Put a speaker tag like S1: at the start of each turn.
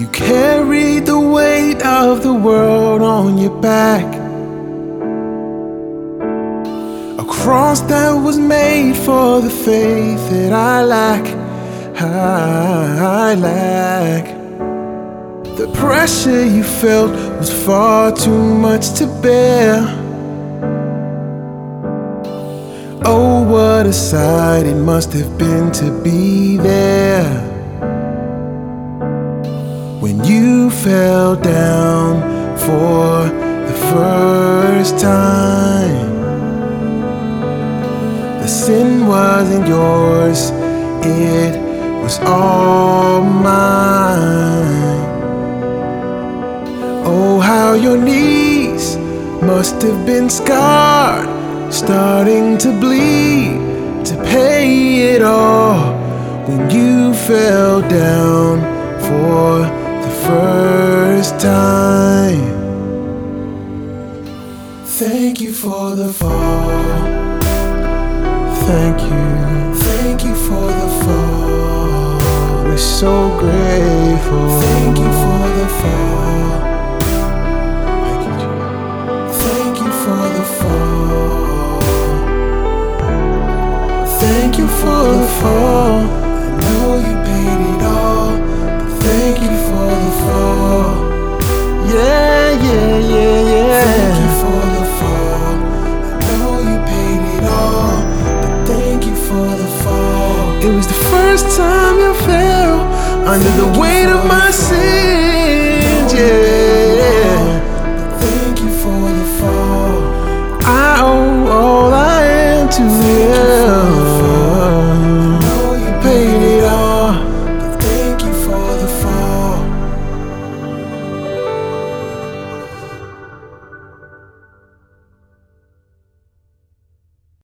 S1: You carried the weight of the world on your back. A cross that was made for the faith that I lack. I lack. The pressure you felt was far too much to bear. Oh, what a sight it must have been to be there. Fell down for the first time. The sin wasn't yours, it was all mine. Oh, how your knees must have been scarred, starting to bleed to pay it all when you fell down for first time. Thank you for the fall. Thank you, thank you for the fall. We're so grateful. Thank you for the fall. Thank you, Thank you for the fall. Thank you for the fall. It was the first time you fell under the weight.